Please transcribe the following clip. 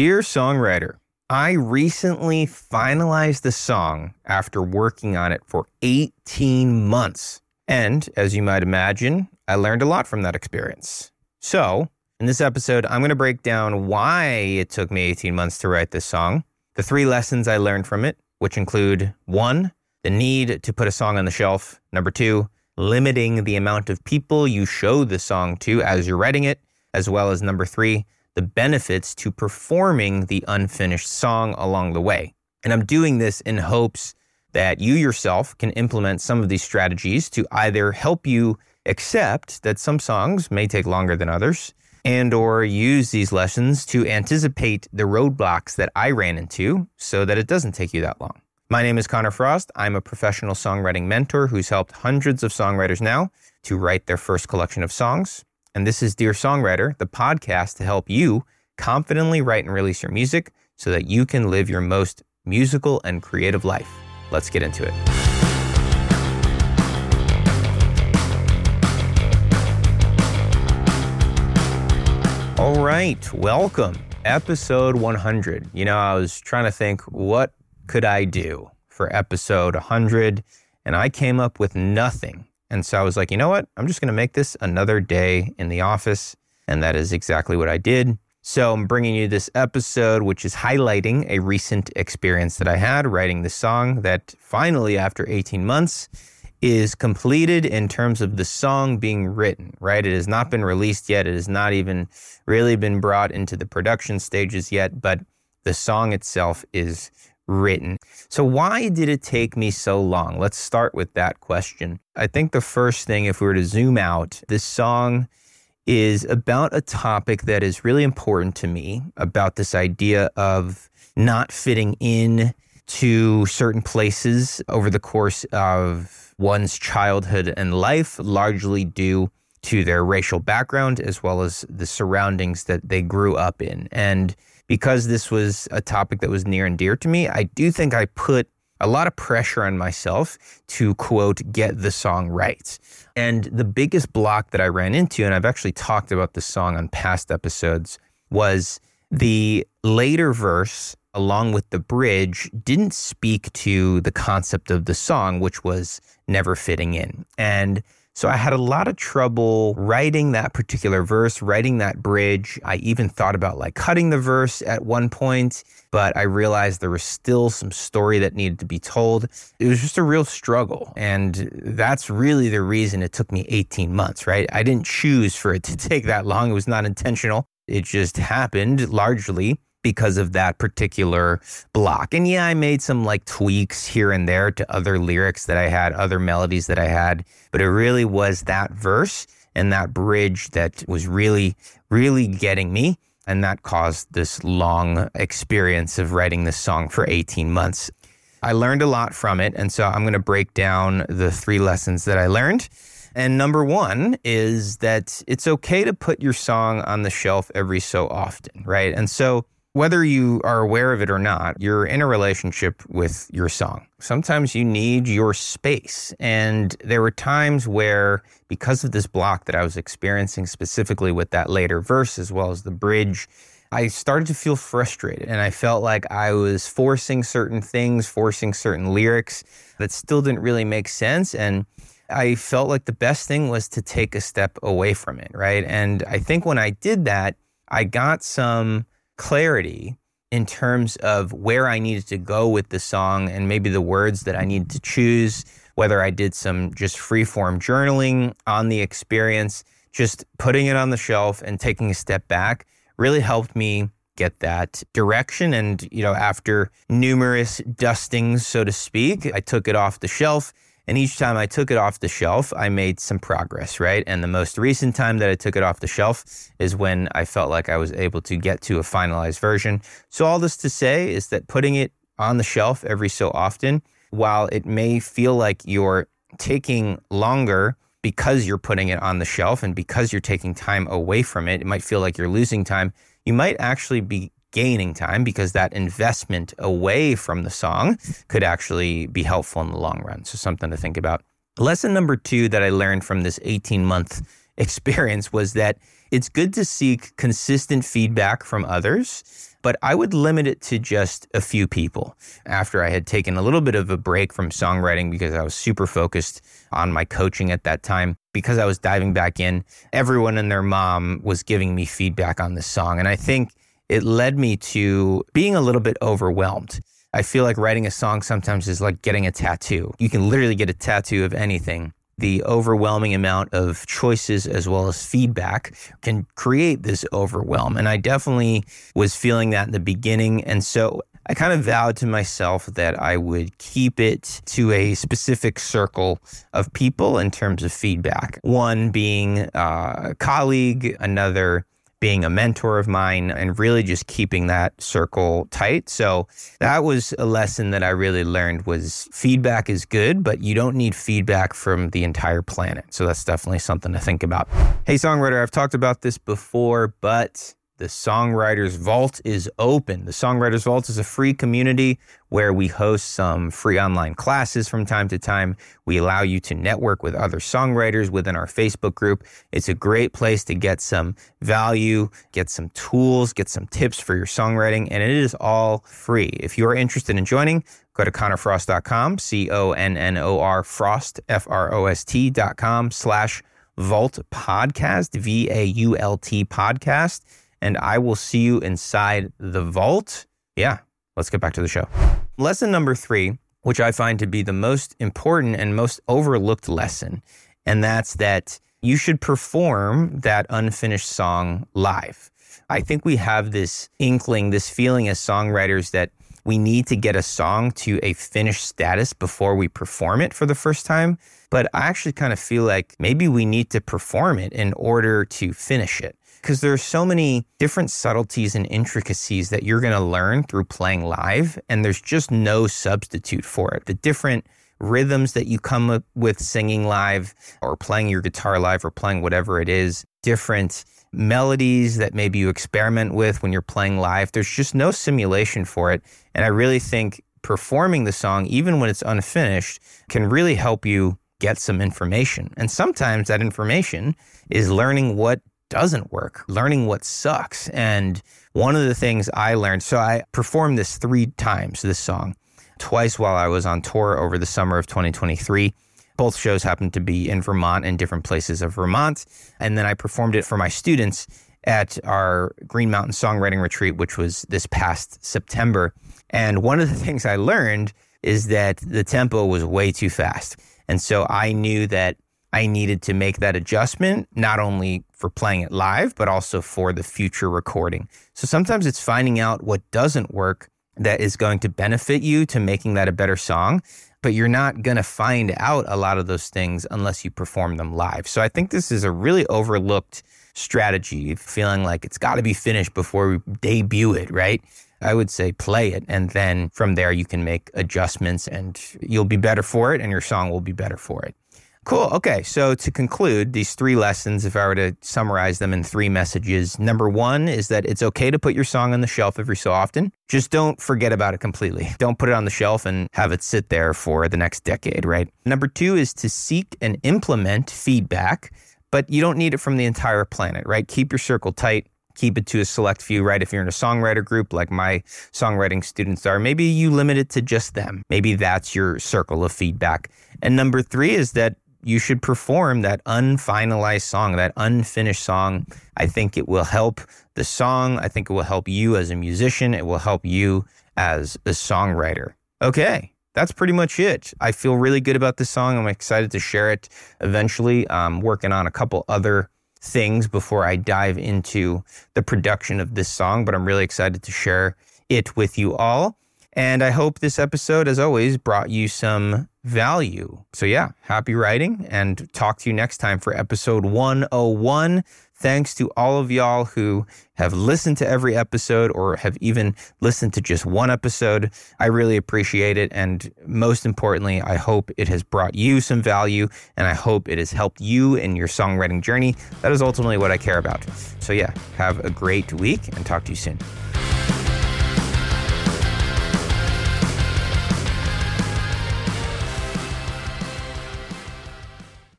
Dear songwriter, I recently finalized the song after working on it for 18 months. And as you might imagine, I learned a lot from that experience. So, in this episode, I'm going to break down why it took me 18 months to write this song, the three lessons I learned from it, which include one, the need to put a song on the shelf, number two, limiting the amount of people you show the song to as you're writing it, as well as number three, the benefits to performing the unfinished song along the way. And I'm doing this in hopes that you yourself can implement some of these strategies to either help you accept that some songs may take longer than others and or use these lessons to anticipate the roadblocks that I ran into so that it doesn't take you that long. My name is Connor Frost. I'm a professional songwriting mentor who's helped hundreds of songwriters now to write their first collection of songs. And this is Dear Songwriter, the podcast to help you confidently write and release your music so that you can live your most musical and creative life. Let's get into it. All right, welcome. Episode 100. You know, I was trying to think what could I do for episode 100 and I came up with nothing. And so I was like, you know what? I'm just going to make this another day in the office. And that is exactly what I did. So I'm bringing you this episode, which is highlighting a recent experience that I had writing the song that finally, after 18 months, is completed in terms of the song being written, right? It has not been released yet. It has not even really been brought into the production stages yet, but the song itself is written. So, why did it take me so long? Let's start with that question. I think the first thing, if we were to zoom out, this song is about a topic that is really important to me about this idea of not fitting in to certain places over the course of one's childhood and life, largely due to their racial background as well as the surroundings that they grew up in. And because this was a topic that was near and dear to me, I do think I put a lot of pressure on myself to quote, get the song right. And the biggest block that I ran into, and I've actually talked about this song on past episodes, was the later verse along with the bridge didn't speak to the concept of the song, which was never fitting in. And so I had a lot of trouble writing that particular verse, writing that bridge. I even thought about like cutting the verse at one point, but I realized there was still some story that needed to be told. It was just a real struggle. And that's really the reason it took me 18 months, right? I didn't choose for it to take that long. It was not intentional. It just happened largely because of that particular block. And yeah, I made some like tweaks here and there to other lyrics that I had, other melodies that I had, but it really was that verse and that bridge that was really, really getting me. And that caused this long experience of writing this song for 18 months. I learned a lot from it. And so I'm going to break down the three lessons that I learned. And number one is that it's okay to put your song on the shelf every so often, right? And so whether you are aware of it or not, you're in a relationship with your song. Sometimes you need your space. And there were times where, because of this block that I was experiencing specifically with that later verse as well as the bridge, I started to feel frustrated and I felt like I was forcing certain things, forcing certain lyrics that still didn't really make sense. And I felt like the best thing was to take a step away from it, right? And I think when I did that, I got some clarity in terms of where I needed to go with the song and maybe the words that I needed to choose, whether I did some just free form journaling on the experience, just putting it on the shelf and taking a step back really helped me get that direction. And, you know, after numerous dustings, so to speak, I took it off the shelf and each time I took it off the shelf, I made some progress, right? And the most recent time that I took it off the shelf is when I felt like I was able to get to a finalized version. So, all this to say is that putting it on the shelf every so often, while it may feel like you're taking longer because you're putting it on the shelf and because you're taking time away from it, it might feel like you're losing time. You might actually be gaining time because that investment away from the song could actually be helpful in the long run. So, something to think about. Lesson number two that I learned from this 18 month experience was that It's good to seek consistent feedback from others, but I would limit it to just a few people. After I had taken a little bit of a break from songwriting because I was super focused on my coaching at that time, because I was diving back in, everyone and their mom was giving me feedback on this song. And I think it led me to being a little bit overwhelmed. I feel like writing a song sometimes is like getting a tattoo. You can literally get a tattoo of anything. The overwhelming amount of choices as well as feedback can create this overwhelm. And I definitely was feeling that in the beginning. And so I kind of vowed to myself that I would keep it to a specific circle of people in terms of feedback. One being uh, a colleague, another being a mentor of mine and really just keeping that circle tight. So that was a lesson that I really learned was feedback is good, but you don't need feedback from the entire planet. So that's definitely something to think about. Hey songwriter, I've talked about this before, but the Songwriters Vault is open. The Songwriters Vault is a free community where we host some free online classes from time to time. We allow you to network with other songwriters within our Facebook group. It's a great place to get some value, get some tools, get some tips for your songwriting, and it is all free. If you are interested in joining, go to connorfrost.com, C O N N O R Frost, F R O S T.com slash Vault Podcast, V A U L T Podcast and I will see you inside the vault. Yeah, let's get back to the show. Lesson number three, which I find to be the most important and most overlooked lesson, and that's that you should perform that unfinished song live. I think we have this inkling, this feeling as songwriters that we need to get a song to a finished status before we perform it for the first time. But I actually kind of feel like maybe we need to perform it in order to finish it because there are so many different subtleties and intricacies that you're going to learn through playing live, and there's just no substitute for it. The different rhythms that you come up with singing live or playing your guitar live or playing whatever it is, different melodies that maybe you experiment with when you're playing live. There's just no simulation for it. And I really think performing the song, even when it's unfinished, can really help you get some information. And sometimes that information is learning what doesn't work, learning what sucks. And one of the things I learned, so I performed this three times, this song, twice while I was on tour over the summer of 2023. Both shows happened to be in Vermont and different places of Vermont. And then I performed it for my students at our Green Mountain Songwriting Retreat, which was this past September. And one of the things I learned is that the tempo was way too fast. And so I knew that I needed to make that adjustment, not only for playing it live, but also for the future recording. So sometimes it's finding out what doesn't work that is going to benefit you to making that a better song, but you're not going to find out a lot of those things unless you perform them live. So I think this is a really overlooked strategy, feeling like it's got to be finished before we debut it, right? I would say play it. And then from there, you can make adjustments and you'll be better for it and your song will be better for it. Cool. Okay. So to conclude these three lessons, if I were to summarize them in three messages, number one is that it's okay to put your song on the shelf every so often. Just don't forget about it completely. Don't put it on the shelf and have it sit there for the next decade, right? Number two is to seek and implement feedback, but you don't need it from the entire planet, right? Keep your circle tight keep it to a select few, right? If you're in a songwriter group like my songwriting students are, maybe you limit it to just them. Maybe that's your circle of feedback. And number three is that you should perform that unfinalized song, that unfinished song. I think it will help the song. I think it will help you as a musician. It will help you as a songwriter. Okay, that's pretty much it. I feel really good about this song. I'm excited to share it eventually. I'm working on a couple other things before I dive into the production of this song, but I'm really excited to share it with you all. And I hope this episode, as always, brought you some value. So, yeah, happy writing and talk to you next time for episode 101. Thanks to all of y'all who have listened to every episode or have even listened to just one episode. I really appreciate it. And most importantly, I hope it has brought you some value and I hope it has helped you in your songwriting journey. That is ultimately what I care about. So, yeah, have a great week and talk to you soon.